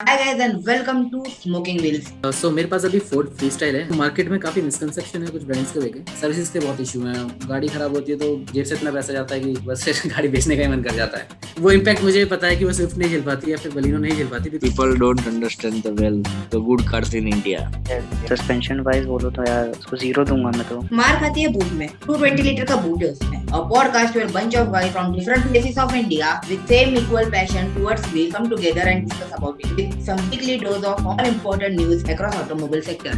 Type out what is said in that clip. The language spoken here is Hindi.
Hi guys and welcome to Smoking Wheels. So so, मेरे पास अभी फोर्ड फ्री स्टाइल है। मार्केट में काफ़ी मिसकंसेप्शन है कुछ ब्रांड्स के लेके। सर्विसेज़ के बहुत इशू हैं। गाड़ी खराब होती है तो जेब से इतना पैसा जाता है कि बस गाड़ी बेचने का ही मन कर जाता है। वो इम्पैक्ट मुझे पता है कि वो स्विफ्ट नहीं झेल पाती या फिर बलिनो नहीं झेल पाती। People don't understand the well the good cars in India. Suspension wise बोलो तो यार उसको ज़ीरो दूँगा मैं तो। मार खाती है बूट में। 220 लीटर का बूट है उसमें। A podcast where a bunch of guys from different places of India with same equal passion towards wheel come together and discuss about it with some weekly dose of all important news across automobile sector.